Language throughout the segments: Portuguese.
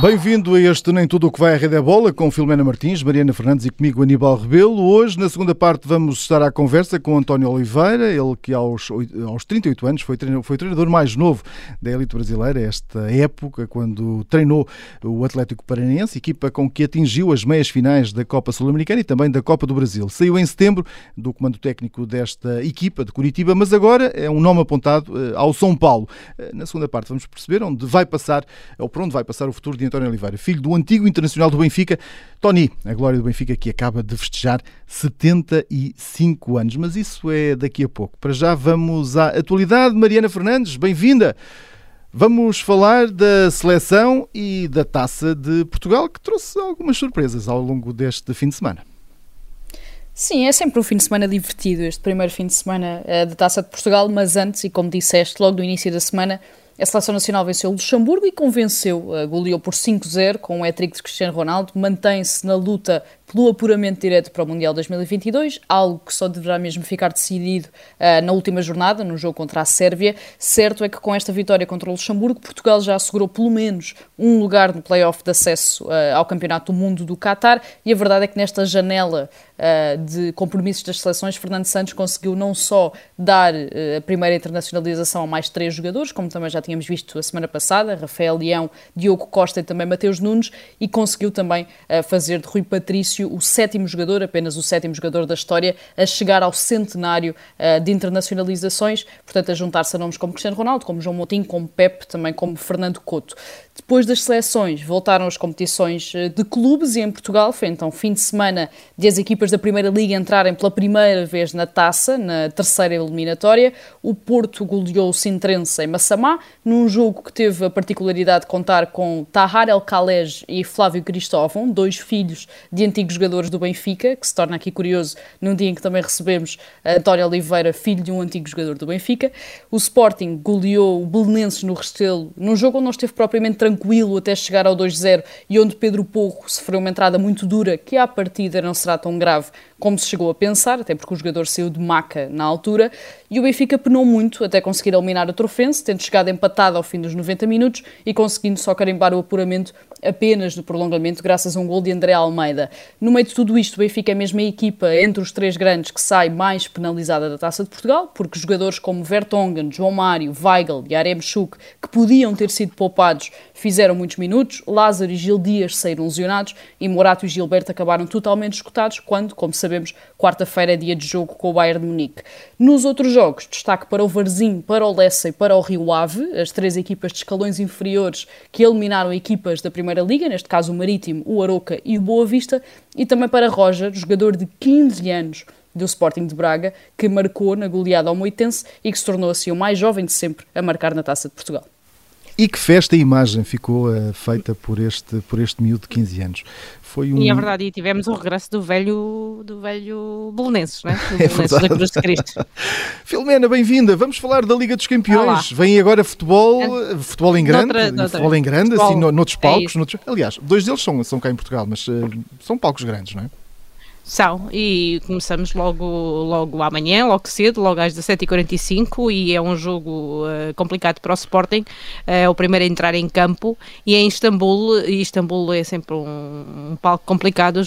Bem-vindo a este Nem Tudo o que vai à Rede é Bola com Filomena Martins, Mariana Fernandes e comigo Aníbal Rebelo. Hoje, na segunda parte, vamos estar à conversa com António Oliveira, ele que aos, aos 38 anos foi treinador, foi treinador mais novo da elite brasileira, esta época, quando treinou o Atlético Paranense, equipa com que atingiu as meias finais da Copa Sul-Americana e também da Copa do Brasil. Saiu em setembro do comando técnico desta equipa de Curitiba, mas agora é um nome apontado eh, ao São Paulo. Eh, na segunda parte vamos perceber onde vai passar, ou por onde vai passar o futuro de António Oliveira, filho do antigo internacional do Benfica, Tony, a glória do Benfica que acaba de festejar 75 anos. Mas isso é daqui a pouco. Para já vamos à atualidade. Mariana Fernandes, bem-vinda. Vamos falar da seleção e da taça de Portugal, que trouxe algumas surpresas ao longo deste fim de semana. Sim, é sempre um fim de semana divertido, este primeiro fim de semana uh, da Taça de Portugal, mas antes, e como disseste, logo no início da semana, a seleção nacional venceu o Luxemburgo e convenceu, uh, goleou por 5-0 com o hat-trick de Cristiano Ronaldo, mantém-se na luta pelo apuramento direto para o Mundial 2022, algo que só deverá mesmo ficar decidido uh, na última jornada, no jogo contra a Sérvia. Certo é que com esta vitória contra o Luxemburgo, Portugal já assegurou pelo menos um lugar no play-off de acesso uh, ao Campeonato do Mundo do Qatar e a verdade é que nesta janela uh, de compromissos das seleções, Fernando Santos conseguiu não só dar a primeira internacionalização a mais três jogadores, como também já tínhamos visto a semana passada, Rafael Leão, Diogo Costa e também Mateus Nunes, e conseguiu também fazer de Rui Patrício o sétimo jogador, apenas o sétimo jogador da história, a chegar ao centenário uh, de internacionalizações, portanto, a juntar-se a nomes como Cristiano Ronaldo, como João Moutinho, como Pep, também como Fernando Couto. Depois das seleções, voltaram as competições eh, de clubes e em Portugal foi então fim de semana de as equipas da Primeira Liga entrarem pela primeira vez na taça, na terceira eliminatória. O Porto goleou o Sintrense em Massamá, num jogo que teve a particularidade de contar com Tahar El Khalej e Flávio Cristóvão, dois filhos de antigos jogadores do Benfica, que se torna aqui curioso num dia em que também recebemos António Oliveira, filho de um antigo jogador do Benfica. O Sporting goleou o Belenenses no Restelo, num jogo onde não esteve propriamente até chegar ao 2-0 e onde Pedro Porro sofreu uma entrada muito dura, que à partida não será tão grave como se chegou a pensar, até porque o jogador saiu de maca na altura, e o Benfica penou muito até conseguir eliminar o Trofense, tendo chegado empatado ao fim dos 90 minutos e conseguindo só carimbar o apuramento apenas no prolongamento, graças a um gol de André Almeida. No meio de tudo isto, o Benfica é mesmo a equipa entre os três grandes que sai mais penalizada da Taça de Portugal, porque jogadores como Vertonghen, João Mário, Weigl e Aremchuk, que podiam ter sido poupados, fizeram muitos minutos, Lázaro e Gil Dias saíram lesionados e Morato e Gilberto acabaram totalmente escutados quando, como sabemos, quarta-feira é dia de jogo com o Bayern de Munique. Nos outros jogos, destaque para o Varzim, para o Lessa e para o Rio Ave, as três equipas de escalões inferiores que eliminaram equipas da Primeira Liga, neste caso o Marítimo, o Aroca e o Boa Vista, e também para Roger, jogador de 15 anos do Sporting de Braga, que marcou na goleada ao Moitense e que se tornou assim o mais jovem de sempre a marcar na Taça de Portugal. E que festa e imagem ficou uh, feita por este, por este miúdo de 15 anos. Foi um... E é verdade, e tivemos o regresso do velho, do velho Belenenses, não é? Do é da Cruz de Cristo. Filomena, bem-vinda. Vamos falar da Liga dos Campeões. Vem agora futebol, é. futebol em grande, noutra, noutra. futebol em grande, futebol, assim, noutros é palcos. É noutros... Aliás, dois deles são, são cá em Portugal, mas uh, são palcos grandes, não é? São, e começamos logo, logo amanhã, logo cedo, logo às 17h45, e é um jogo uh, complicado para o Sporting, é uh, o primeiro a entrar em campo, e é em Istambul, e Istambul é sempre um, um palco complicado,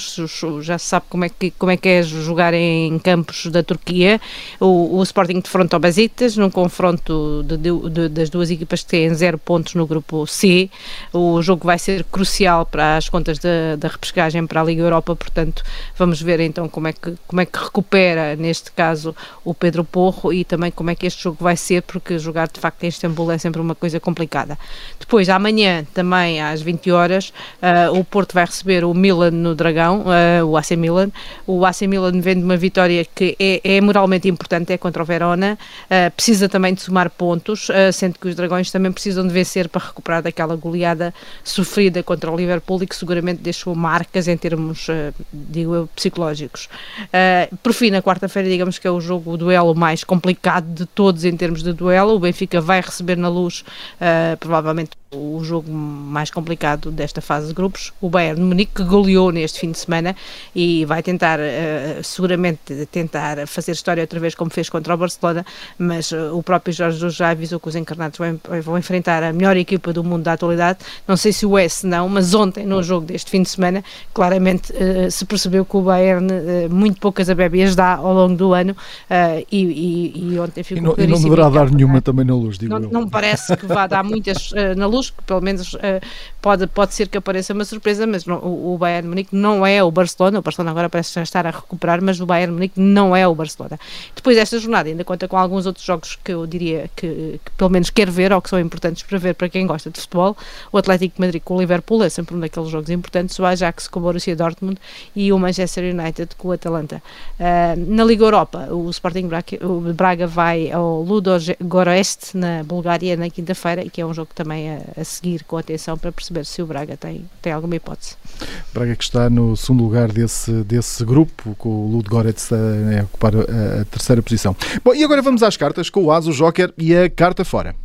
já se sabe como é, que, como é que é jogar em campos da Turquia, o, o Sporting defronta o Besiktas, num confronto de, de, de, das duas equipas que têm zero pontos no grupo C, o jogo vai ser crucial para as contas da, da repescagem para a Liga Europa, portanto, vamos ver ver então como é que, como é que recupera, neste caso, o Pedro Porro e também como é que este jogo vai ser, porque jogar de facto em Istambul é sempre uma coisa complicada. Depois, amanhã, também às 20 horas, uh, o Porto vai receber o Milan no Dragão, uh, o AC Milan. O AC Milan vem de uma vitória que é, é moralmente importante, é contra o Verona, uh, precisa também de somar pontos, sendo que os Dragões também precisam de vencer para recuperar daquela goleada sofrida contra o Liverpool e que seguramente deixou marcas em termos, digo eu, psicológicos Uh, por fim, na quarta-feira, digamos que é o jogo, o duelo mais complicado de todos em termos de duelo. O Benfica vai receber na luz, uh, provavelmente, o jogo mais complicado desta fase de grupos, o Bayern de Munique, que goleou neste fim de semana e vai tentar, uh, seguramente, tentar fazer história outra vez como fez contra o Barcelona, mas uh, o próprio Jorge Jesus já avisou que os encarnados vão, vão, enfrentar a melhor equipa do mundo da atualidade. Não sei se o S não, mas ontem, no jogo deste fim de semana, claramente uh, se percebeu que o Bayern muito poucas abébias dá ao longo do ano e, e, e, ontem ficou e não, e não deverá dar nenhuma também na luz, digo não, eu. Não parece que vá dar muitas na luz, que pelo menos uh, pode, pode ser que apareça uma surpresa, mas não, o, o, Bayern Munique não é o Barcelona, o Barcelona agora parece já estar a recuperar, mas o Bayern Munique não é o Barcelona. Depois desta jornada ainda conta com alguns outros jogos que eu diria que, que pelo menos quer ver ou que são importantes para ver para quem gosta de futebol, o Atlético de Madrid com o Liverpool é sempre um daqueles jogos importantes, o Ajax com o Borussia Dortmund e o Manchester United com o Atalanta. Uh, na Liga Europa, o Sporting Braga, o Braga vai ao Ludogorets na Bulgária na quinta-feira, que é um jogo também a, seguir com atenção para perceber se o Braga tem, tem alguma hipótese. Braga que está no segundo lugar desse, desse grupo, com o Ludogorets a, a ocupar a, terceira posição. Bom, e agora vamos às cartas com o As, o Joker e a carta fora.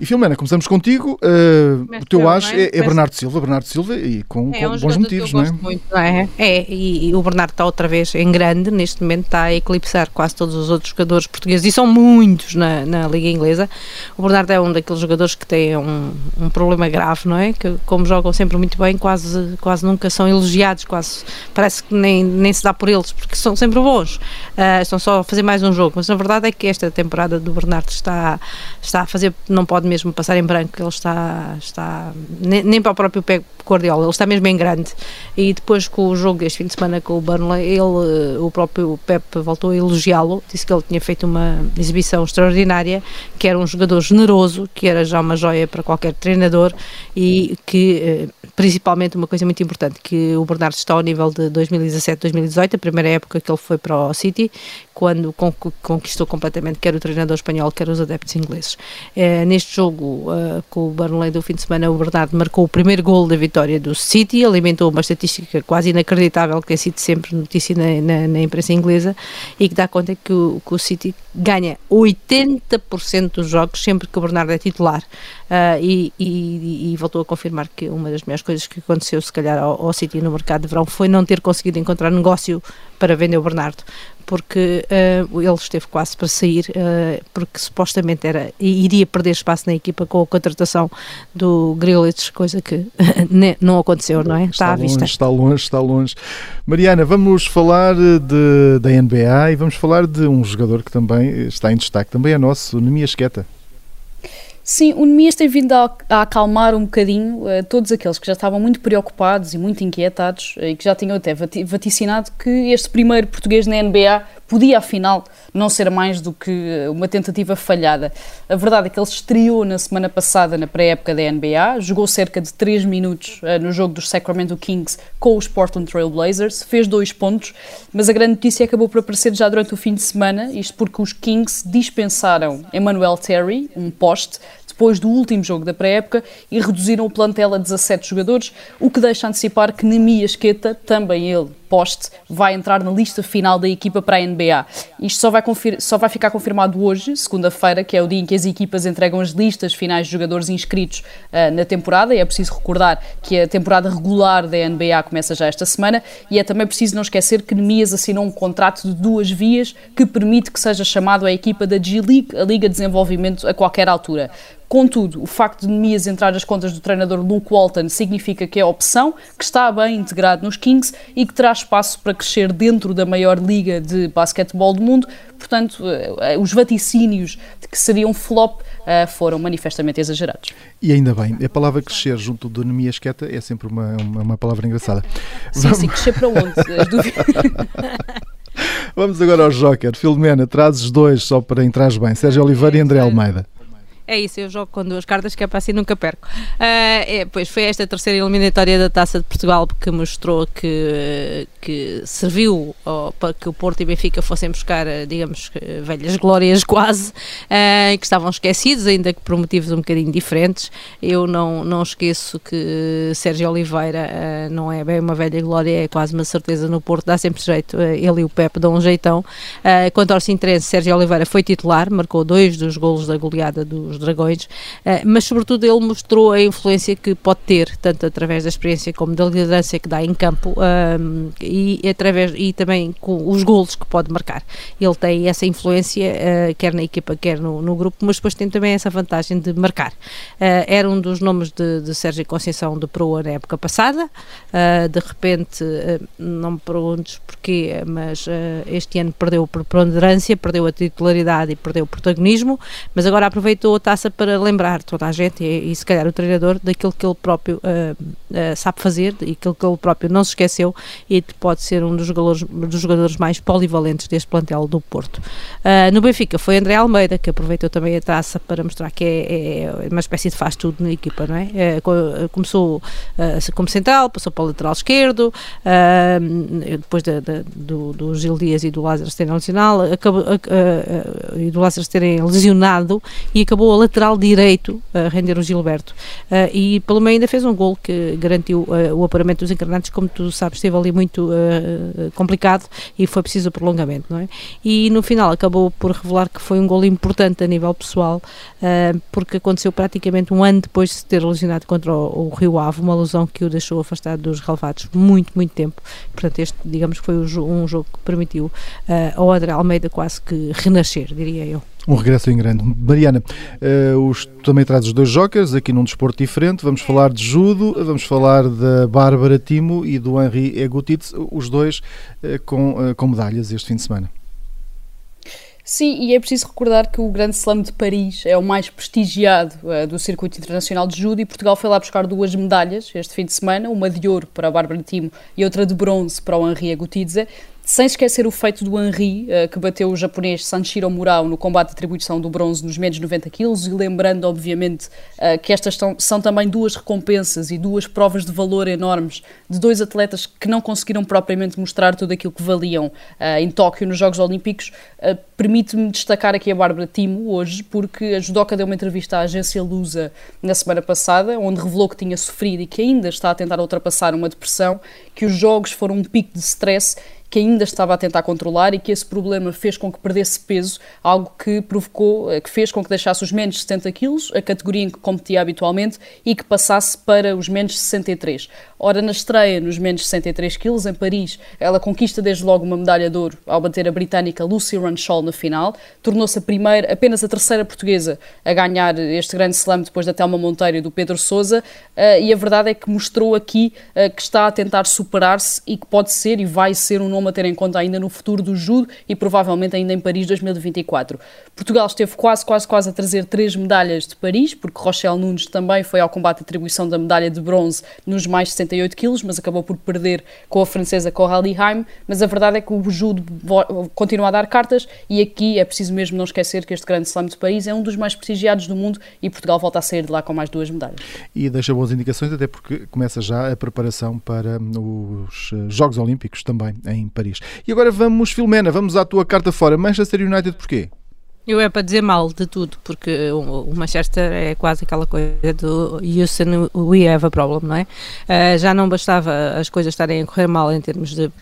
E Filomena, começamos contigo. Uh, o teu as é, é, Bernardo Silva, Bernardo Silva e com, é, com um bons motivos, não é? Muito, não é? É, e, e, o Bernardo está outra vez em grande, neste momento está a eclipsar quase todos os outros jogadores portugueses e são muitos na, na Liga Inglesa. O Bernardo é um daqueles jogadores que tem um, um problema grave, não é? Que como jogam sempre muito bem, quase, quase nunca são elogiados, quase parece que nem, nem se dá por eles, porque são sempre bons. Uh, estão só a fazer mais um jogo, mas na verdade é que esta temporada do Bernardo está, está a fazer, não pode mesmo passar em branco, ele está, está nem, nem para o próprio pé Guardiola, ele está mesmo em grande. E depois com o jogo deste fim de semana com o Burnley, ele, eh, o próprio Pep voltou a elogiá-lo, disse que ele tinha feito uma exibição extraordinária, que era um jogador generoso, que era já uma joia para qualquer treinador e que, eh, principalmente, uma coisa muito importante, que o Bernardo está ao nível de 2017-2018, a primeira época que ele foi para o City, quando conquistou completamente quer o treinador espanhol, quer os adeptos ingleses. É, neste jogo, uh, com o Burnley do fim de semana, o Bernardo marcou o primeiro gol da vitória do City, alimentou uma estatística quase inacreditável, que tem sido sempre notícia na, na, na imprensa inglesa, e que dá conta que o, que o City ganha 80% dos jogos sempre que o Bernardo é titular. Uh, e, e, e, voltou a confirmar que uma das melhores coisas que aconteceu, se calhar, ao, ao City no mercado de verão foi não ter conseguido encontrar negócio para vender o Bernardo porque uh, ele esteve quase para sair, uh, porque supostamente era, iria perder espaço na equipa com a contratação do Grealish, coisa que não aconteceu, não é? Está, está à vista. Está longe, está longe. Mariana, vamos falar de, da NBA e vamos falar de um jogador que também está em destaque, também é nosso, o Nemias Queta. Sim, o Nemias tem vindo a, a acalmar um bocadinho uh, todos aqueles que já estavam muito preocupados e muito inquietados uh, e que já tinham até vaticinado que este primeiro português na NBA podia afinal não ser mais do que eh, uma tentativa falhada. A verdade é que ele estreou na semana passada na pré-época da NBA, jogou cerca de 3 minutos uh, no jogo dos Sacramento Kings com os Portland Trail Blazers, fez dois pontos, mas a grande notícia acabou por aparecer já durante o fim de semana, isto porque os Kings dispensaram Emmanuel Terry, um poste, depois do último jogo da pré-época e reduziram o plantel a 17 jogadores, o que deixa antecipar que Nemias Queta, também ele poste, vai entrar na lista final da equipa para a NBA. Isto só vai, só vai ficar confirmado hoje, segunda-feira, que é o dia em que as equipas entregam as listas finais de jogadores inscritos uh, na temporada, e é preciso recordar que a temporada regular da NBA começa já esta semana, e é também preciso não esquecer que Nemias assinou um contrato de duas vias que permite que seja chamado à equipa da G-League, a Liga de Desenvolvimento, a qualquer altura. Contudo, o facto de Nemias entrar nas contas do treinador Luke Walton significa que é opção, que está bem integrado nos Kings e que terá espaço para crescer dentro da maior liga de basquetebol do mundo. Portanto, eh, os vaticínios de que seriam flop eh, foram manifestamente exagerados. E ainda bem, a palavra crescer junto do Nemias quieta é sempre uma, uma, uma palavra engraçada. Sim, Vamos... sim, crescer para onde? Vamos agora ao Joker. Filomena, trazes dois só para entrar bem. Sérgio Oliveira e André Almeida. É isso, eu jogo com duas cartas que é para assim nunca perco. Uh, é, pois foi esta terceira eliminatória da Taça de Portugal que mostrou que, que serviu oh, para que o Porto e Benfica fossem buscar, digamos, velhas glórias quase, uh, que estavam esquecidos, ainda que por motivos um bocadinho diferentes. Eu não, não esqueço que Sérgio Oliveira uh, não é bem uma velha glória, é quase uma certeza no Porto, dá sempre jeito, ele e o Pepe dão um jeitão. quanto ao Sintrense, Sérgio Oliveira foi titular, marcou dois dos golos da goleada dos Dragões, eh, mas sobretudo ele mostrou a influência que pode ter, tanto através da experiência como da liderança que dá em campo ehm, e, através, e também com os golos que pode marcar. Ele tem essa influência, eh, quer na equipa, quer no, no grupo, mas depois tem também essa vantagem de marcar. Eh, era um dos nomes de, de Sérgio Conceição de Proa na época passada, de repente, não me perguntes porquê, mas este ano perdeu por preponderância, perdeu a titularidade e perdeu o protagonismo, mas agora aproveitou taça para lembrar toda a gente e, e se calhar o treinador daquilo que ele próprio uh, uh, sabe fazer e aquilo que ele próprio não se esqueceu e pode ser um dos jogadores, dos jogadores mais polivalentes deste plantel do Porto. Uh, no Benfica foi André Almeida que aproveitou também a taça para mostrar que é, é uma espécie de faz tudo na equipa, não é? começou como central, passou para o lateral esquerdo, depois de, de, do, do Gil Dias e do Lázaro terem lesionado, acabou, e do Lázaro terem lesionado e acabou lateral direito a render o Gilberto. Uh, e pelo meio ainda fez um gol que garantiu uh, o aparamento dos encarnados, como tu sabes, esteve ali muito uh, complicado e foi preciso o prolongamento, não é? E no final acabou por revelar que foi um gol importante a nível pessoal, porque aconteceu praticamente um ano depois de se ter lesionado contra o, o, Rio Ave, uma lesão que o deixou afastado dos relevados muito, muito tempo. Portanto, este, digamos que foi um jogo que permitiu ao André Almeida quase que renascer, diria eu. Um regresso em grande. Mariana, uh, os, também trazes dois jokers aqui num desporto diferente. Vamos falar de judo, vamos falar da Bárbara Timo e do Henri Egutitz, os dois uh, com, uh, com medalhas este fim de semana. Sim, e é preciso recordar que o Grande Slam de Paris é o mais prestigiado uh, do circuito internacional de judo e Portugal foi lá buscar duas medalhas este fim de semana, uma de ouro para a Bárbara Timo e outra de bronze para o Henri Agutidze sem esquecer o feito do Henri, uh, que bateu o japonês Sanshiro Murao no combate de atribuição do bronze nos menos 90 quilos, e lembrando, obviamente, uh, que estas são, são também duas recompensas e duas provas de valor enormes de dois atletas que não conseguiram propriamente mostrar tudo aquilo que valiam uh, em Tóquio nos Jogos Olímpicos. Permite-me destacar aqui a Bárbara Timo hoje, porque a judoca deu uma entrevista à agência Lusa na semana passada, onde revelou que tinha sofrido e que ainda está a tentar ultrapassar uma depressão, que os Jogos foram um pico de stress que ainda estava a tentar controlar e que esse problema fez com que perdesse peso, algo que provocou, eh, que fez com que deixasse os menos 70 quilos, a categoria em que competia habitualmente, e que passasse para os menos 63. Ora, na estreia, nos menos 63 quilos, em Paris, ela conquista desde logo uma medalha de ouro ao bater a britânica Lucy Runshall na final, tornou-se a primeira, apenas a terceira portuguesa a ganhar este grande slam depois da Telma Monteiro e do Pedro Sousa, uh, e a verdade é que mostrou aqui uh, que está a tentar superar-se e que pode ser e vai ser um nome a ter em conta ainda no futuro do judo e provavelmente ainda em Paris 2024. Portugal esteve quase, quase, quase a trazer três medalhas de Paris, porque Rochelle Nunes também foi ao combate de atribuição da medalha de bronze nos mais 68 quilos, mas acabou por perder com a francesa Coralie Haim, mas a verdade é que o judo continua a dar cartas e aqui é preciso mesmo não esquecer que este grande slam de Paris é um dos mais prestigiados do mundo e Portugal volta a sair de lá com mais duas medalhas. E deixa boas indicações, até porque começa já a preparação para os Jogos Olímpicos também em Paris. E agora vamos, Filomena, vamos à tua carta fora. Manchester United porquê? Eu é para dizer mal de tudo, porque o Manchester é quase aquela coisa do Houston, we have a problem, não é? Uh, já não bastava as coisas estarem a correr mal em termos de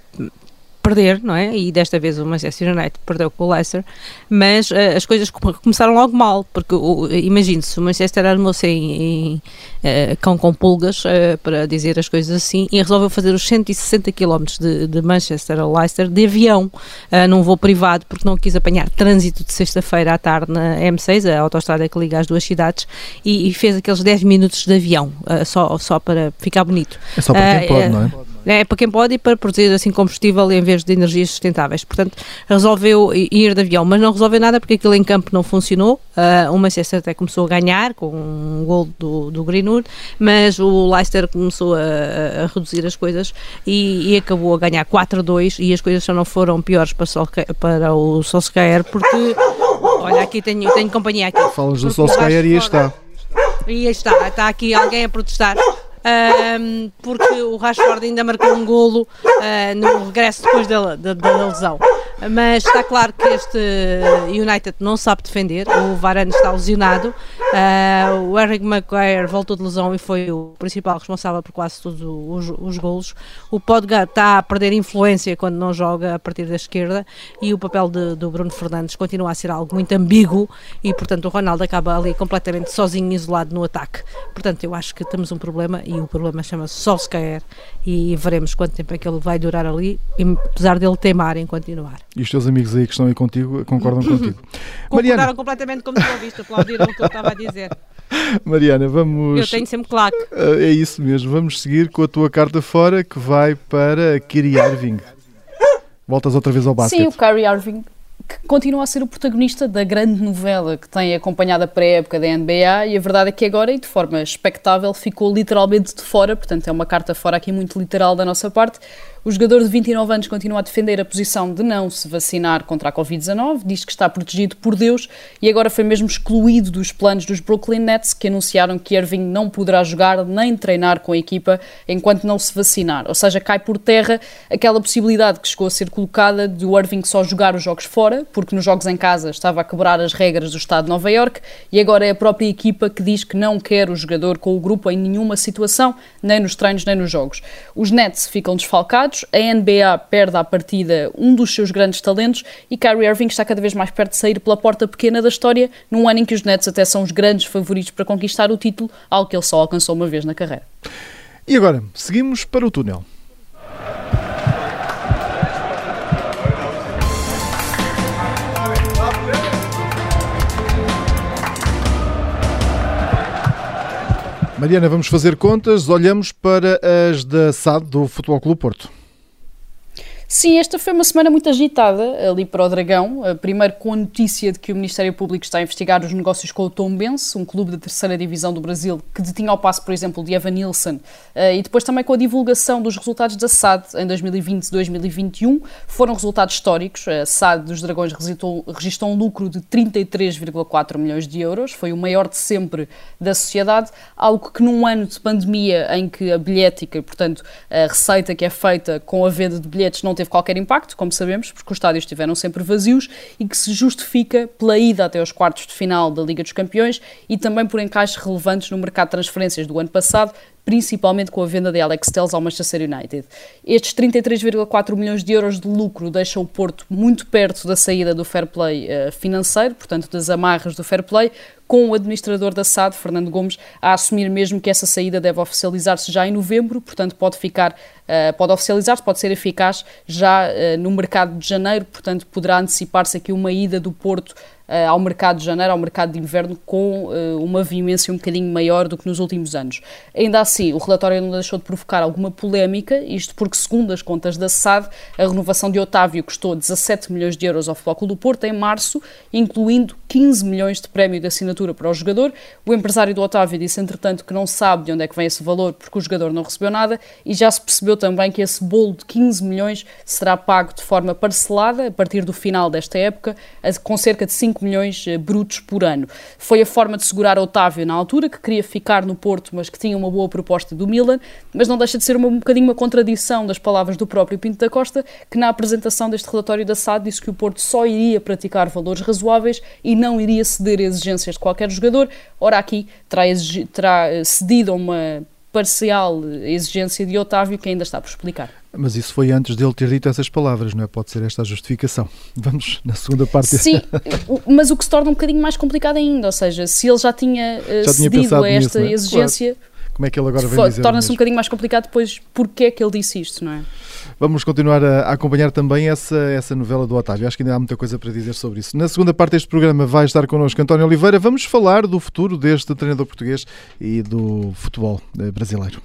perder, não é? E desta vez o Manchester United perdeu com o Leicester, mas uh, as coisas começaram logo mal, porque imagine-se, o Manchester armou-se em, em uh, cão com pulgas, uh, para dizer as coisas assim, e resolveu fazer os 160 km de, de Manchester a Leicester de avião, num voo privado, porque não quis apanhar trânsito de sexta-feira à tarde na M6, a autostrada que liga as duas cidades, e, e fez aqueles 10 minutos de avião, só, só para ficar bonito. É só para quem pode, não é? É para quem pode e para produzir assim combustível em vez de energias sustentáveis. Portanto, resolveu ir de avião, mas não resolveu nada porque aquilo em campo não funcionou. Uh, o Manchester até começou a ganhar com um gol do, do Greenwood, mas o Leicester começou a, a reduzir as coisas e, e, acabou a ganhar 4-2 e as coisas só não foram piores para, para o Solskjaer porque Olha, aqui tenho, tenho companhia aqui. Falas do Solskjaer e está. E está, está aqui alguém a protestar. Um, porque o Rashford ainda marcou um golo uh, no regresso depois da, da, da lesão. Mas está claro que este United não sabe defender, o Varane está lesionado, uh, o Eric Maguire voltou de lesão e foi o principal responsável por quase todos os, os golos. O Podga está a perder influência quando não joga a partir da esquerda e o papel de, do Bruno Fernandes continua a ser algo muito ambíguo e, portanto, o Ronaldo acaba ali completamente sozinho, isolado no ataque. Portanto, eu acho que temos um problema e o problema chama-se Solskjaer e veremos quanto tempo é que ele vai durar ali, apesar dele teimar em continuar. E os teus amigos aí que estão aí contigo concordam contigo. Concordaram Mariana... completamente como tu ouviste, aplaudiram o que eu estava a dizer. Mariana, vamos. Eu tenho sempre claque. Uh, é isso mesmo. Vamos seguir com a tua carta fora que vai para Kyrie Irving. Voltas outra vez ao basquete. Sim, o Kyrie Irving que continua a ser o protagonista da grande novela que tem acompanhado a pré-época da NBA e a verdade é que agora, e de forma expectável, ficou literalmente de fora, portanto é uma carta fora aqui muito literal da nossa parte, o jogador de 29 anos continua a defender a posição de não se vacinar contra a Covid-19, diz que está protegido por Deus e agora foi mesmo excluído dos planos dos Brooklyn Nets, que anunciaram que Irving não poderá jogar nem treinar com a equipa enquanto não se vacinar. Ou seja, cai por terra aquela possibilidade que chegou a ser colocada de o Irving só jogar os jogos fora, porque nos jogos em casa estava a quebrar as regras do Estado de Nova York e agora é a própria equipa que diz que não quer o jogador com o grupo em nenhuma situação, nem nos treinos nem nos jogos. Os Nets ficam desfalcados a NBA perde à partida um dos seus grandes talentos e Kyrie Irving está cada vez mais perto de sair pela porta pequena da história, num ano em que os Nets até são os grandes favoritos para conquistar o título, algo que ele só alcançou uma vez na carreira. E agora, seguimos para o túnel. Mariana, vamos fazer contas. Olhamos para as da SAD, do Futebol Clube Porto. Sim, esta foi uma semana muito agitada ali para o Dragão. Eh, primeiro com a notícia de que o Ministério Público está a investigar os negócios com o Tombense, um clube da terceira divisão do Brasil que detinha ao passo, por exemplo, de Evan Nilsson. Eh, e depois também com a divulgação dos resultados da SAD em 2020 e 2021. Foram resultados históricos. A SAD dos Dragões registrou um lucro de 33,4 milhões de euros. Foi o maior de sempre da sociedade. Algo que num ano de pandemia em que a bilhética, portanto, a receita que é feita com a venda de bilhetes não teve qualquer impacto, como sabemos, porque os estádios estiveram sempre vazios e que se justifica pela ida até aos quartos de final da Liga dos Campeões e também por encaixes relevantes no mercado de transferências do ano passado, principalmente com a venda de Alex Telles ao Manchester United. Estes 33,4 milhões de euros de lucro deixam o Porto muito perto da saída do fair play uh, financeiro, portanto das amarras do fair play, com o administrador da SAD, Fernando Gomes, a assumir mesmo que essa saída deve oficializar-se já em novembro, portanto pode ficar, uh, pode oficializar-se, pode ser eficaz já uh, no mercado de janeiro, portanto poderá antecipar-se aqui uma ida do Porto uh, ao mercado de janeiro, ao mercado de inverno, com uh, uma veemência um bocadinho maior do que nos últimos anos. Ainda assim, o relatório não deixou de provocar alguma polémica, isto porque, segundo as contas da SAD, a renovação de Otávio custou 17 milhões de euros ao Futebol do Porto em março, incluindo 15 milhões de prémio de assinatura para o jogador. O empresário do Otávio disse, entretanto, que não sabe de onde é que vem esse valor porque o jogador não recebeu nada e já se percebeu também que esse bolo de 15 milhões será pago de forma parcelada a partir do final desta época, com cerca de 5 5 milhões eh, brutos por ano. Foi a forma de segurar Otávio na altura, que queria ficar no Porto, mas que tinha uma boa proposta do Milan, mas não deixa de ser uma, um bocadinho uma contradição das palavras do próprio Pinto da Costa, que na apresentação deste relatório da SAD disse que o Porto só iria praticar valores razoáveis e não iria ceder exigências de qualquer jogador. Ora, aqui terá, terá eh, cedido a uma parcial exigência de Otávio que ainda está por explicar. Mas isso foi antes dele ter dito essas palavras, não é? Pode ser esta a justificação. Vamos na segunda parte. Sim, mas o que se torna um bocadinho mais complicado ainda, ou seja, se ele já tinha, uh, já cedido tinha a esta nisso, é? exigência, claro. como é que ele agora vem dizer? Torna-se um bocadinho mais complicado depois porque é que ele disse isto, não é? Vamos continuar a, a, acompanhar também essa, essa novela do Otávio. Acho que ainda há muita coisa para dizer sobre isso. Na segunda parte deste programa vai estar connosco António Oliveira. Vamos falar do futuro deste treinador português e do futebol eh, brasileiro.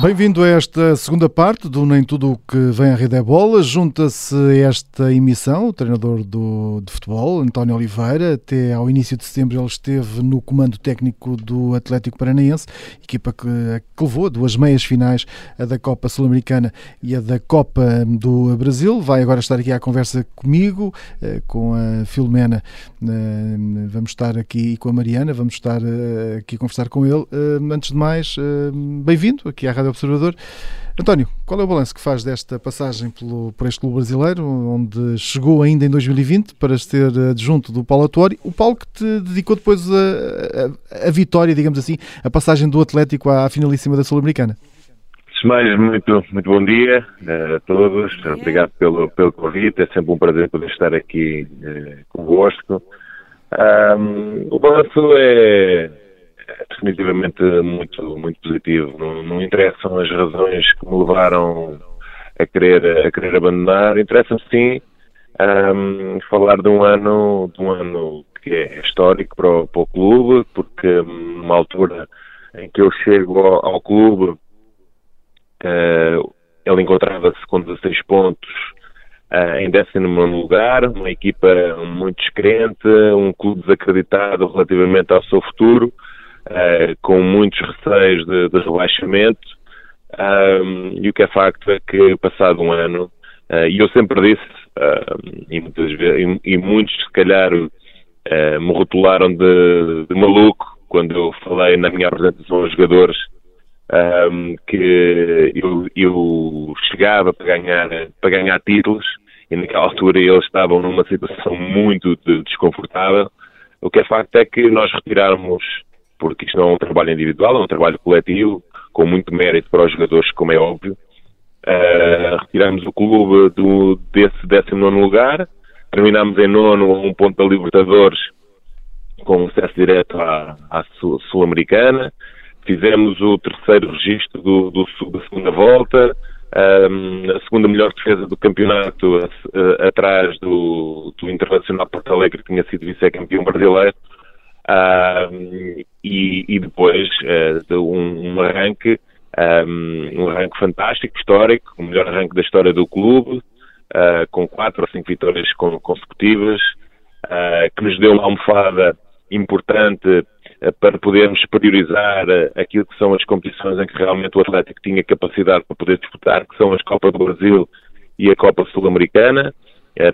Bem-vindo a esta segunda parte do Nem Tudo o que vem à Rede é Bola. Junta-se esta emissão o treinador do, de futebol, António Oliveira. Até ao início de setembro ele esteve no comando técnico do Atlético Paranaense, equipa que, que levou duas meias finais, a da Copa Sul-Americana e a da Copa do Brasil. Vai agora estar aqui à conversa comigo, eh, com a Filomena. Eh, vamos estar aqui e com a Mariana, vamos estar eh, aqui a conversar com ele. Antes de mais, bem-vindo aqui à Rádio Observador. António, qual é o balanço que faz desta passagem pelo, por este clube brasileiro, onde chegou ainda em 2020 para ser adjunto do Paulo Atuori, o Paulo que te dedicou depois a, a, a vitória, digamos assim, a passagem do Atlético à finalíssima da Sul-Americana? mais, muito, muito bom dia eh, a todos. Obrigado pelo, pelo convite. É sempre um prazer poder estar aqui eh, convosco. Um, o balanço é, definitivamente muito, muito positivo. Não, não interessam as razões que me levaram a querer, a querer abandonar. Interessa-me sim um, falar de um ano, de um ano que é histórico para o, para o clube, porque numa altura em que eu chego ao, ao clube, uh, ele encontrava-se com 16 pontos uh, em 19 lugar, uma equipa muito descrente, um clube desacreditado relativamente ao seu futuro uh, com muitos receios de, de rebaixamento. Um, e o que é facto é que, passado um ano, uh, e eu sempre disse, uh, e, muitas vezes, e, e, muitos se calhar uh, me rotularam de, de, maluco quando eu falei na minha apresentação aos jogadores um, que eu, eu, chegava para ganhar, para ganhar títulos e naquela altura eles estavam numa situação muito desconfortável. O que é facto é que nós retirarmos porque isto não é um trabalho individual, é um trabalho coletivo, com muito mérito para os jogadores, como é óbvio. Uh, retiramos o clube do, desse 19 lugar, terminamos em nono a um ponto da Libertadores, com acesso direto à, à Sul-Americana. Fizemos o terceiro registro do, do, da segunda volta, um, a segunda melhor defesa do campeonato, atrás do, do Internacional Porto Alegre, que tinha sido vice-campeão brasileiro. Uh, e, e, depois uh, um, um, arranque um, um, arranque fantástico, histórico, o melhor arranque da história do clube, uh, com quatro ou cinco vitórias consecutivas, ah, que nos deu uma almofada importante para podermos priorizar aquilo que são as competições em que realmente o Atlético tinha capacidade para poder disputar, que são as Copas do Brasil e a Copa Sul-Americana.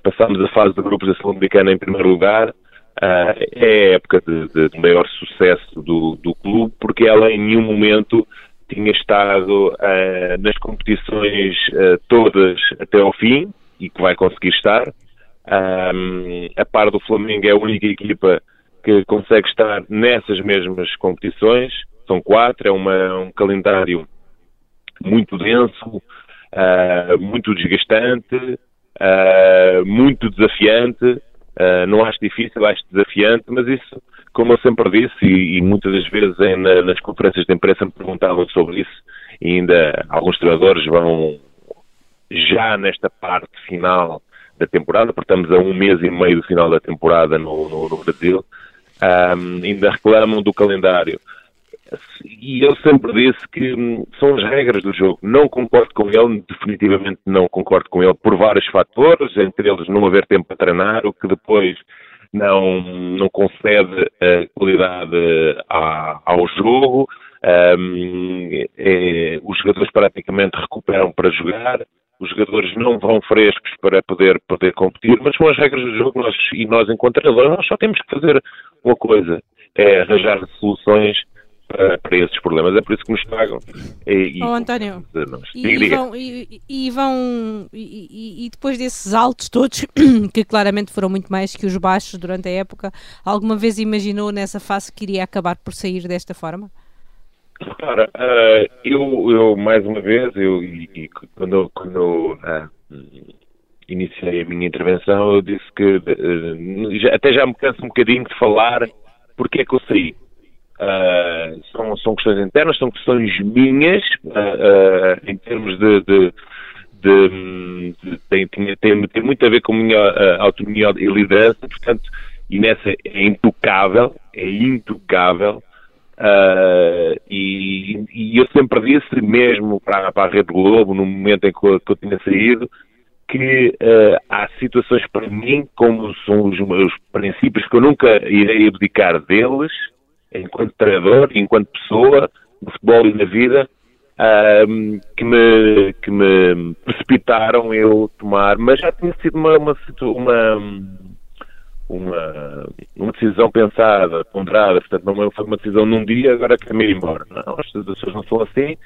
Passámos a fase de grupos da Sul-Americana em primeiro lugar, Uh, é a época de, de, de maior sucesso do, do, clube, porque ela em nenhum momento tinha estado uh, nas competições uh, todas até ao fim e que vai conseguir estar. a par do Flamengo é a única equipa que consegue estar nessas mesmas competições. São quatro, é uma, um calendário muito denso, muito desgastante, muito desafiante. Uh, não acho difícil, acho desafiante, mas isso, como eu sempre disse, e, e muitas das vezes em, na, nas conferências de imprensa me perguntavam sobre isso, e ainda alguns treinadores vão já nesta parte final da temporada, porque estamos a um mês e meio do final da temporada no, no, no Brasil, um, ainda reclamam do calendário e eu sempre disse que hum, são as regras do jogo. Não concordo com ele, definitivamente não concordo com ele por vários fatores, entre eles não haver tempo para treinar, o que depois não, não concede qualidade ao jogo. Um, é, os jogadores praticamente recuperam para jogar, os jogadores não vão frescos para poder, poder competir, mas são as regras do jogo nós, e nós, enquanto treinadores, nós só temos que fazer uma coisa, é arranjar soluções para, para esses problemas. É por isso que nos pagam. E, oh, António, e, e, vão, e, e, vão e, depois desses altos todos, que claramente foram muito mais que os baixos durante a época, alguma vez imaginou nessa fase que iria acabar por sair desta forma? Repara, uh, eu, eu, mais uma vez, eu, e, quando, quando uh, iniciei a minha intervenção, eu disse que uh, já, até já me canso um bocadinho de falar porque é que eu saí. Uh, são, são questões internas, são questões minhas, uh, uh, em termos de. de, de, de tem, tem, tem, tem, muito a ver com a minha autonomia e liderança, portanto, e nessa é intocável, é intocável e, e, eu sempre disse, mesmo para, para a Rede Globo, no momento em que eu, que eu tinha saído, que uh, há situações para mim, como são os meus princípios, que eu nunca irei abdicar deles, enquanto treinador, enquanto pessoa, no futebol e na vida, que, me, que me precipitaram eu tomar, mas já tinha sido uma, uma, uma uma, uma decisão pensada, ponderada, portanto não foi uma decisão num dia, agora quero ir embora. Não, as pessoas não são assim.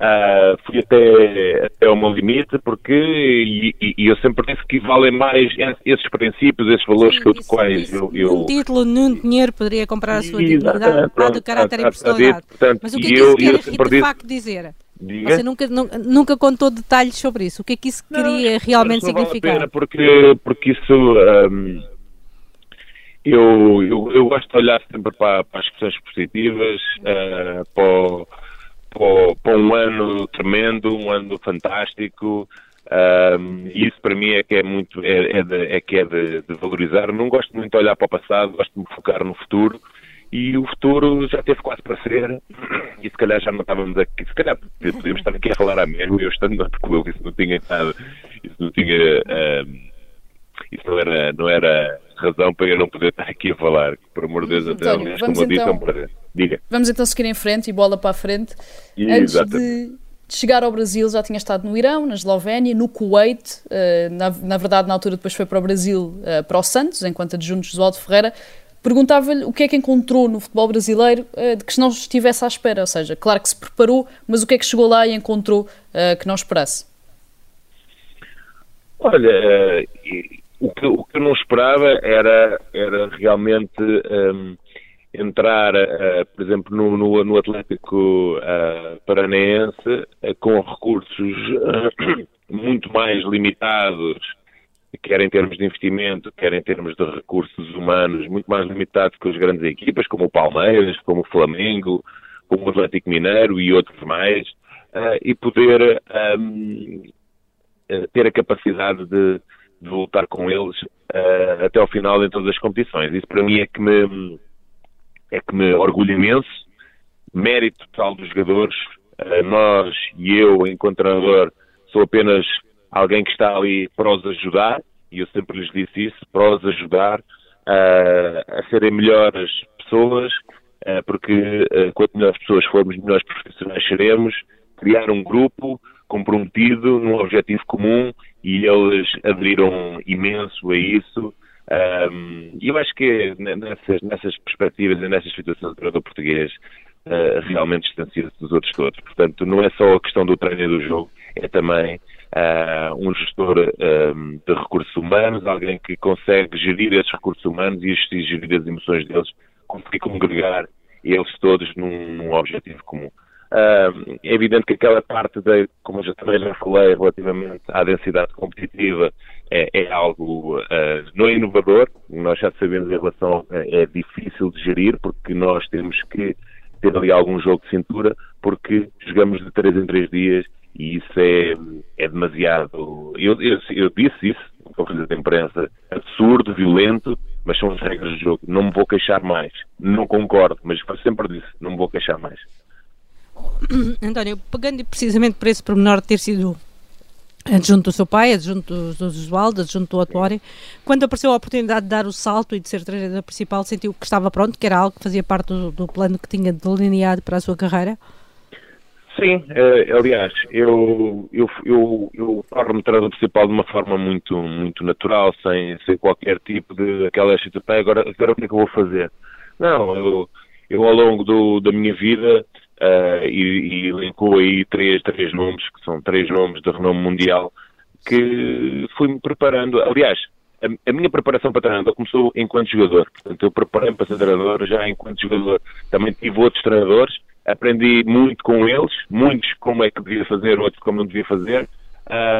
Uh, fui até, até ao meu limite porque e, e, eu sempre disse que valem mais esses princípios, esses valores Sim, que eu de quais eu, eu... Um título, num dinheiro poderia comprar a sua dignidade, há de caráter e personalidade. Mas o que é que isso quer de disse... facto dizer? Diga? Você nunca, nunca contou detalhes sobre isso. O que é que isso queria não, realmente significar? Vale porque, porque isso um, eu, eu, eu, gosto de olhar sempre para, para as questões positivas, uh, para, para, um ano tremendo, um ano fantástico. Um, isso para mim é que é muito é, é, de, é que é de, de, valorizar. Não gosto muito de olhar para o passado, gosto de me focar no futuro e o futuro já teve quase para ser e se calhar já não estávamos aqui, se calhar podíamos estar aqui a falar a mesmo, eu estando porque isso não tinha estado, isso não tinha um, isso não era, não era razão para eu não poder estar aqui a falar. Por amor de Deus, até aliás, como então, disse, é um prazer. Diga. Vamos então seguir em frente e bola para a frente. E, Antes de, chegar ao Brasil, já tinha estado no Irão, na Eslovénia, no Kuwait. Uh, na, na, verdade, na altura, depois foi para o Brasil, uh, para o Santos, enquanto adjunto Josualdo Ferreira. Perguntava-lhe o que é que encontrou no futebol brasileiro uh, de que não estivesse à espera. Ou seja, claro que se preparou, mas o que é que chegou lá e encontrou que não esperasse? Olha, o que, o que eu não esperava era, era realmente um, entrar, uh, por exemplo, no, no, no Atlético uh, Paranaense uh, com recursos muito mais limitados, quer em termos de investimento, quer em termos de recursos humanos, muito mais limitados que as grandes equipas, como o Palmeiras, como o Flamengo, como o Atlético Mineiro e outros mais, e poder um, ter a capacidade de de lutar com eles até ao final em todas as competições. Isso para mim é que me, é que me orgulha imenso, mérito total dos jogadores. Uh, nós e eu, enquanto treinador, sou apenas alguém que está ali para os ajudar, e eu sempre lhes disse isso, para os ajudar uh, a serem melhores pessoas, porque quanto melhores pessoas formos, melhores profissionais seremos, criar um grupo comprometido num objetivo comum e eles aderiram imenso a isso. E eu acho que nessas, nessas perspectivas e nessas situações do treinador português uh, realmente distancia-se dos outros todos. Portanto, não é só a questão do treino do jogo, é também uh, um gestor de recursos humanos, alguém que consegue gerir esses recursos humanos e, gerir as emoções deles, conseguir congregar eles todos num, num objetivo comum. Uh, é evidente que aquela parte, da, como eu já também já falei, relativamente à densidade competitiva, é, é algo uh, não é inovador, nós já sabemos em relação, é, é difícil de gerir, porque nós temos que ter ali algum jogo de cintura, porque jogamos de 3 em 3 dias e isso é, é demasiado. Eu, eu, eu disse isso conferência de imprensa, absurdo, violento, mas são as regras do jogo. Não me vou queixar mais. Não concordo, mas sempre disse, não me vou queixar mais. António, pegando precisamente por esse pormenor de ter sido adjunto do seu pai, adjunto do, do Oswaldo, adjunto do Atuário, quando apareceu a oportunidade de dar o salto e de ser treinador principal, sentiu que estava pronto, que era algo que fazia parte do, do plano que tinha delineado para a sua carreira? Sim, uh, aliás, eu, eu, eu, eu torno-me treinador principal de uma forma muito, muito natural, sem, sem qualquer tipo de aquela situação, agora, agora o que é que eu vou fazer? Não, eu, eu ao longo do, da minha vida uh, e, e elencou aí três, três nomes, que são três nomes de renome mundial, que fui-me preparando. Aliás, a, minha preparação para treinador começou enquanto jogador. Portanto, eu preparei-me para ser treinador já enquanto jogador. Também tive outros treinadores, aprendi muito com eles, muitos como é que devia fazer, outros como não devia fazer.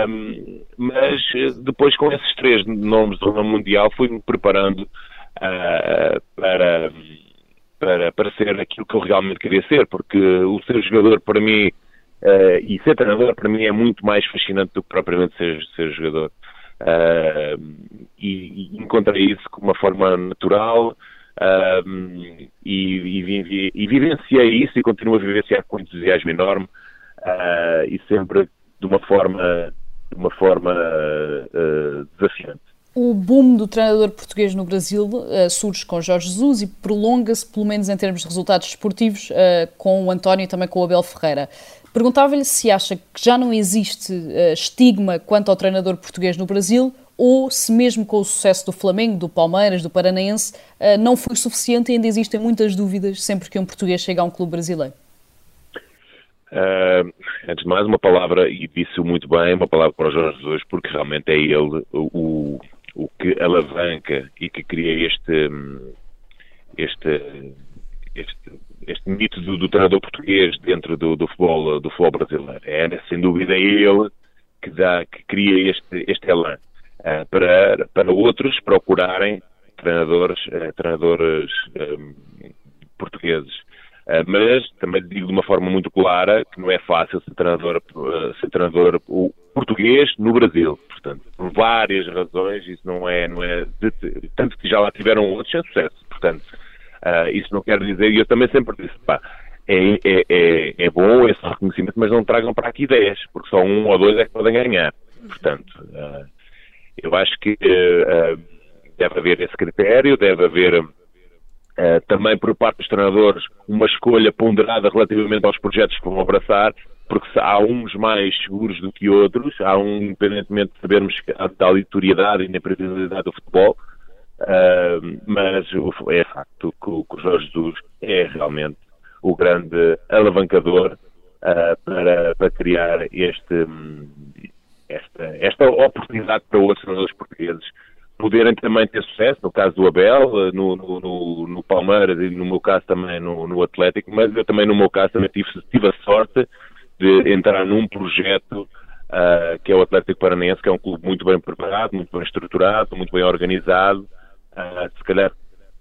Um, mas depois com esses três nomes do renome mundial fui-me preparando uh, para para, para ser aquilo que eu realmente queria ser, porque o ser jogador para mim uh, e ser treinador para mim é muito mais fascinante do que propriamente ser, ser jogador. Uh, e, e, encontrei isso com uma forma natural um, e, e, e, vivenciei isso e continuo a vivenciar com entusiasmo enorme uh, e sempre de uma forma, de uma forma uh, desafiante. O boom do treinador português no Brasil uh, surge com Jorge Jesus e prolonga-se, pelo menos em termos de resultados esportivos, com o António e também com o Abel Ferreira. Perguntava-lhe se acha que já não existe estigma quanto ao treinador português no Brasil ou se mesmo com o sucesso do Flamengo, do Palmeiras, do Paranaense, não foi suficiente e ainda existem muitas dúvidas sempre que um português chega a um clube brasileiro? Uh, antes de mais, uma palavra, e disse-o muito bem, uma palavra para o Jorge Jesus, porque realmente é ele o, o que alavanca e que cria este, este, este, este mito do, do treinador português dentro do, do, futebol, do futebol brasileiro. É, sem dúvida, ele que, dá, que cria este, este elan. Eh, para, para outros procurarem treinadores, uh, treinadores um, portugueses. Uh, mas também digo de uma forma muito clara que não é fácil ser treinador, ser treinador português no Brasil. Portanto, por várias razões, isso não é, não é tanto que já lá tiveram outros sem sucesso. Portanto, isso não quer dizer, e eu também sempre disse, pá, é, é, é, é bom esse reconhecimento, mas não tragam para aqui 10, porque só um ou dois é que podem ganhar. Portanto, eu acho que deve haver esse critério, deve haver uh, também por parte dos treinadores uma escolha ponderada relativamente aos projetos que vão abraçar, porque há uns mais seguros do que outros, há um, independentemente de sabermos a tal editoriedade e na previsibilidade do futebol, uh, mas é facto que o, que o Jorge Jesus é realmente o grande alavancador uh, para, para criar este, esta, esta oportunidade para outros treinadores portugueses poderem também ter sucesso, no caso do Abel, no, no, no, Palmeiras e no meu caso também no, no, Atlético, mas eu também no meu caso também tive, tive a sorte de entrar num projeto uh, que é o Atlético Paranaense, que é um clube muito bem preparado, muito bem estruturado, muito bem organizado, uh, se calhar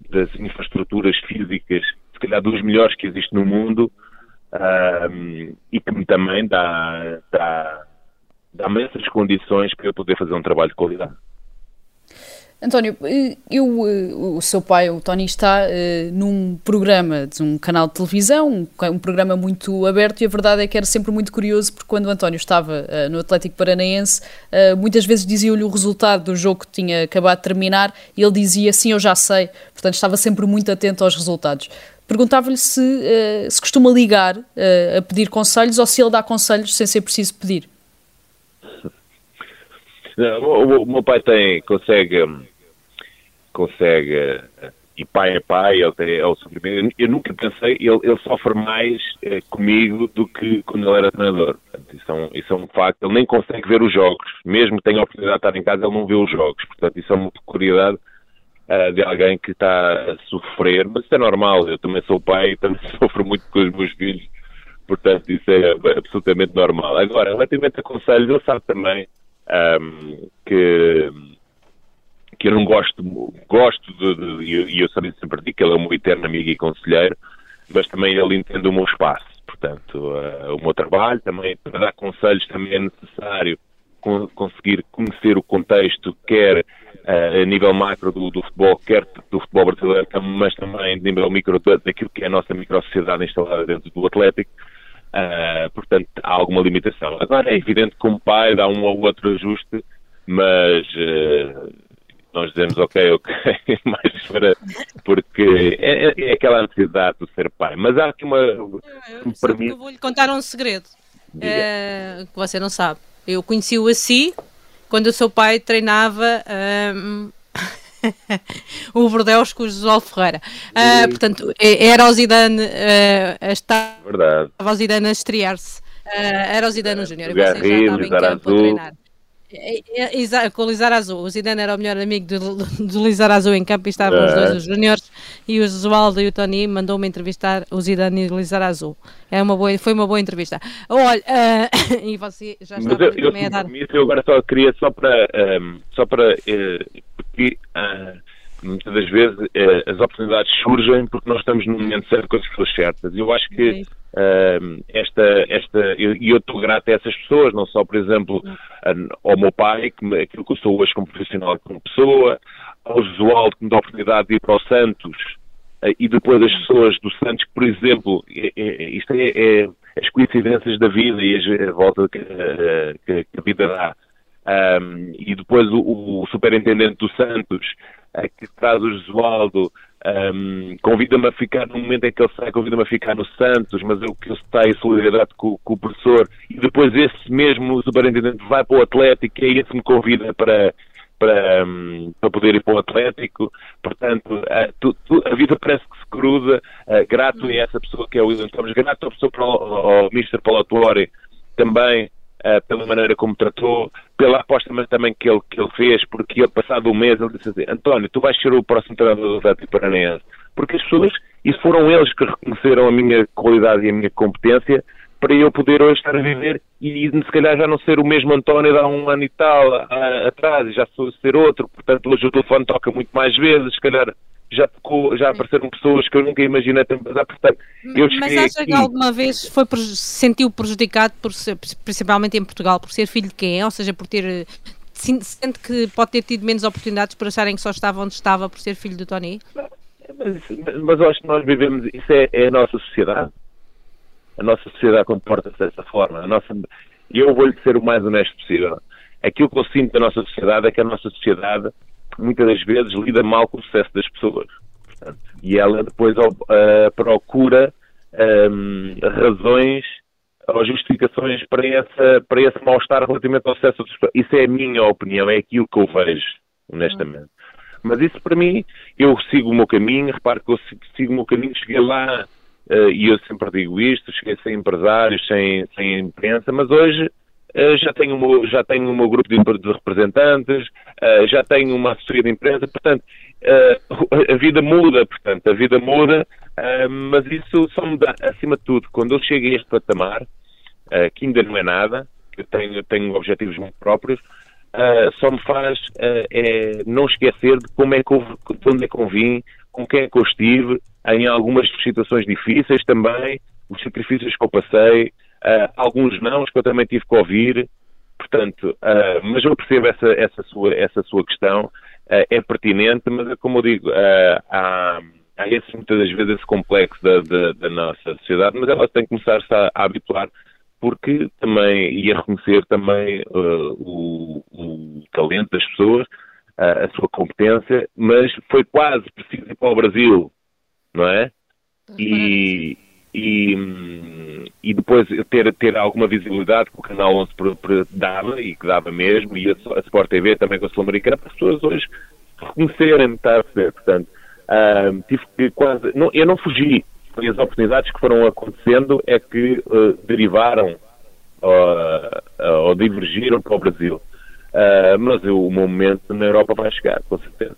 das infraestruturas físicas, se calhar dos melhores que existe no mundo, uh, e que também dá, dá dá-me essas condições para eu poder fazer um trabalho de qualidade. António, eh, eu, eh, o seu pai, o Tony, está uh, num programa de um canal de televisão, um, programa muito aberto, e a verdade é que era sempre muito curioso, porque quando o António estava uh, no Atlético Paranaense, muitas vezes dizia-lhe o resultado do jogo que tinha acabado de terminar, e ele dizia sim, eu já sei, portanto estava sempre muito atento aos resultados. Perguntava-lhe se se costuma ligar a pedir conselhos ou se ele dá conselhos sem ser preciso pedir. O, o, meu pai tem, consegue, consegue, e pai é pai, ele é o sofrimento. Eu nunca pensei, ele, ele sofre mais eh, comigo do que quando ele era treinador. Portanto, isso, é um, isso é um facto. Ele nem consegue ver os jogos. Mesmo que tenha a oportunidade de estar em casa, ele não vê os jogos. Portanto, isso é uma peculiaridade uh, de alguém que está a sofrer. Mas isso é normal. Eu também sou pai e também sofro muito com os meus filhos. Portanto, isso é absolutamente normal. Agora, relativamente a conselhos, ele sabe também um, que, que eu não gosto, gosto de, e eu, eu sempre digo que ele é o meu eterno amigo e conselheiro, mas também ele entende o meu espaço. Portanto, uh, o meu trabalho também, para dar conselhos, também é necessário con conseguir conhecer o contexto, quer uh, a nível macro do, do, futebol, quer do futebol brasileiro, mas também a nível micro daquilo que é a nossa micro-sociedade instalada dentro do Atlético. Uh, portanto, há alguma limitação. Agora, é evidente que como pai dá um ou outro ajuste, mas uh, nós dizemos ok, ok, mais para, porque é, é, é, aquela necessidade de ser pai. Mas há aqui uma. Eu, eu, mim... eu vou-lhe contar um segredo uh, que você não sabe. Eu conheci-o assim quando o seu pai treinava. o Bordeaux com o Josué Ferreira. Uh, portanto, era o Zidane uh, a estar. Verdade. Estava o Zidane a estrear-se. Uh, era o Zidane Júnior. Você É, é, é, com o Lizar Azul. O Zidane era o melhor amigo do, do Lizar Azul em campo e estavam os dois, os juniores, e o Josualdo e o Tony mandou-me entrevistar o Zidane e o Lizar Azul. É uma boa, foi uma boa entrevista. Olha, uh, e você já estava eu, também eu, a dar. Eu agora só queria, só para, um, só para uh, porque uh, muitas das vezes uh, as oportunidades surgem porque nós estamos no momento certo com as pessoas certas. Eu acho que uh, esta, esta, e eu estou grato a essas pessoas, não só, por exemplo, ao meu pai, que me, aquilo que eu sou hoje como profissional, como pessoa, ao Josualdo que me dá a oportunidade de ir para o Santos e depois as pessoas do Santos, que, por exemplo, é, é, isto é, é, as coincidências da vida e a volta que, que, que a vida dá. Um, e depois o, o superintendente do Santos, uh, que traz o Josualdo, um, convida-me a ficar, no momento em que ele sai, convida-me a ficar no Santos, mas eu que eu saio em solidariedade com, com, o professor, e depois esse mesmo superintendente vai para o Atlético, e é esse me convida para, para, um, para poder ir para o Atlético. Portanto, a, tu, tu, a vida parece que se cruza. Uh, grato a essa pessoa que é o William Thomas, grato à pessoa para o, ao Mr. Paulo Tuori, também uh, pela maneira como tratou, pela aposta mas também que ele, que ele fez, porque ele, passado um mês, ele disse assim: António, tu vais ser o próximo treinador do Atlético Paranaense. Porque as pessoas, e foram eles que reconheceram a minha qualidade e a minha competência para eu poder hoje estar a viver e se calhar já não ser o mesmo António de há um ano e tal a, atrás e já sou ser outro. Portanto, hoje o telefone toca muito mais vezes, se calhar já, tocou, já apareceram pessoas que eu nunca imaginei ter passar. Portanto, eu Mas acha que alguma vez foi, se sentiu prejudicado, por ser, principalmente em Portugal, por ser filho de quem é? Ou seja, por ter. Sente que pode ter tido menos oportunidades por acharem que só estava onde estava por ser filho do Tony? Mas, mas eu acho que nós vivemos, isso é, é a nossa sociedade a nossa sociedade comporta-se dessa forma. A nossa, eu vou-lhe ser o mais honesto possível. Aquilo que eu sinto da nossa sociedade é que a nossa sociedade, muitas das vezes, lida mal com o sucesso das pessoas. Portanto, e ela depois uh, procura um, razões ou justificações para, essa, para esse mal-estar relativamente ao sucesso das pessoas. Isso é a minha opinião, é aquilo que eu vejo, honestamente. Mas isso para mim, eu sigo o meu caminho, repare que eu sigo o meu caminho, cheguei lá uh, e eu sempre digo isto, cheguei sem empresários, sem, sem imprensa, mas hoje já, tenho meu, já tenho o meu grupo de, representantes, uh, já tenho uma assessoria de imprensa, portanto, a vida muda, portanto, a vida muda, mas isso só me dá, acima de tudo, quando eu chego a este patamar, que ainda não é nada, eu tenho, tenho objetivos muito próprios, só me faz é não esquecer de como é que eu, de onde é que eu vim, com quem é que eu estive, em algumas situações difíceis também, os sacrifícios que eu passei, uh, alguns não, que eu também tive que ouvir, portanto, uh, mas eu percebo essa, essa, sua, essa sua questão, uh, é pertinente, mas como eu digo, há, há esse, muitas das vezes esse complexo da, da, da nossa sociedade, mas ela tem que começar-se a, a habituar porque também ia reconhecer também uh, o, o, talento das pessoas, uh, a sua competência, mas foi quase preciso ir para o Brasil não é? E, e, e depois ter, ter alguma visibilidade que o Canal 11 dava, e que dava mesmo, e a, a Sport TV também com a Sul-Americana, para as pessoas hoje reconhecerem, está a perceber? Portanto, uh, tive que quase. Não, eu não fugi, foi as oportunidades que foram acontecendo é que uh, derivaram uh, ou divergiram para o Brasil. mas o momento na Europa vai chegar, com certeza.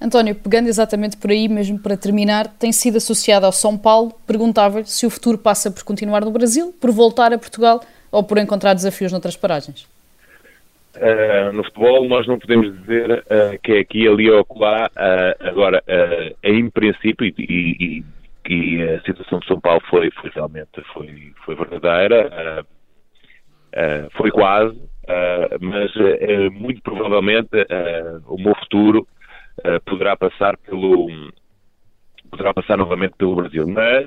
António, pegando exatamente por aí, mesmo para terminar, tem sido associado ao São Paulo. Perguntava se o futuro passa por continuar no Brasil, por voltar a Portugal ou por encontrar desafios noutras paragens. Uh, no futebol nós não podemos dizer uh, que é aqui, ali ou acolá. Uh, agora, em princípio, e, e, e, a situação de São Paulo foi, foi realmente foi, foi verdadeira, foi quase, mas muito provavelmente o meu futuro poderá passar pelo poderá passar novamente pelo Brasil. Mas,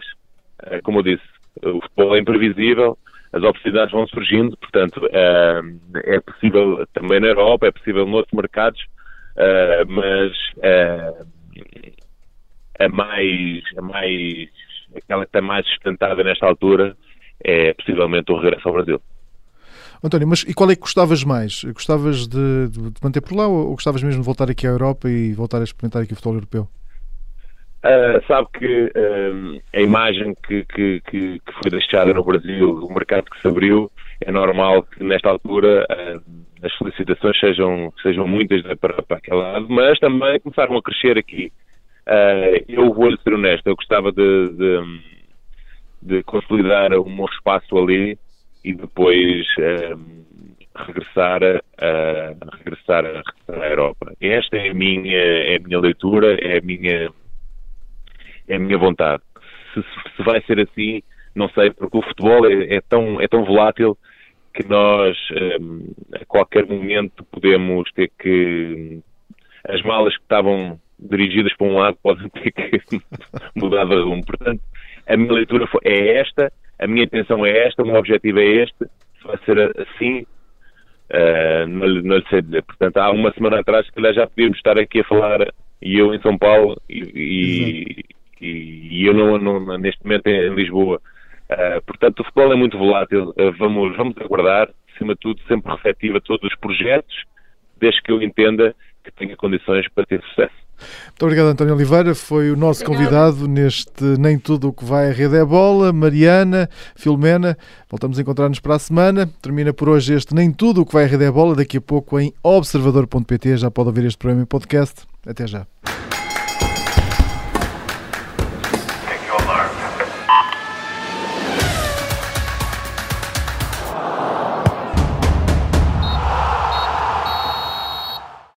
uh, como eu disse, o futebol é imprevisível, as oportunidades vão surgindo, portanto, uh, é possível também na Europa, é possível noutros mercados, mas a mais, a mais, aquela que está mais sustentada nesta altura é possivelmente o regresso ao Brasil. António, mas e qual é que gostavas mais? Gostavas de, de, manter por lá ou, gostavas mesmo de voltar aqui à Europa e voltar a experimentar aqui o futebol europeu? Uh, sabe que uh, a imagem que, que, que, foi deixada no Brasil, o mercado que se abriu, é normal que nesta altura uh, as solicitações sejam, sejam muitas para, para aquele lado, mas também começaram a crescer aqui. eu vou-lhe ser honesto, eu gostava de, de, de consolidar o meu espaço ali e depois ehm, regressar, a, regressar, a, regressar à Europa. Esta é a minha, é a minha leitura, é a minha, é a minha vontade. Se, se vai ser assim, não sei, porque o futebol é, é tão, é tão volátil que nós um, ehm, a qualquer momento podemos ter que as malas que estavam dirigidas para um lado podem ter que mudar de rumo. Portanto, a minha leitura é esta, a minha intenção é esta, o meu objetivo é este, se vai ser assim, uh, não, não lhe sei dizer. Portanto, há uma semana atrás, se calhar já podíamos estar aqui a falar, e eu em São Paulo, e, e, e eu não, não, neste momento em Lisboa. Uh, portanto, o futebol é muito volátil, uh, vamos, vamos aguardar, acima de tudo, sempre receptivo a todos os projetos, desde que eu entenda que tenha condições para ter sucesso. Muito obrigado, António Oliveira. Foi o nosso convidado neste Nem Tudo o que vai a rede é bola. Mariana, Filomena, voltamos a encontrar-nos para a semana. Termina por hoje este Nem Tudo o que vai a rede é bola. Daqui a pouco em observador.pt já pode ouvir este programa em podcast. Até já.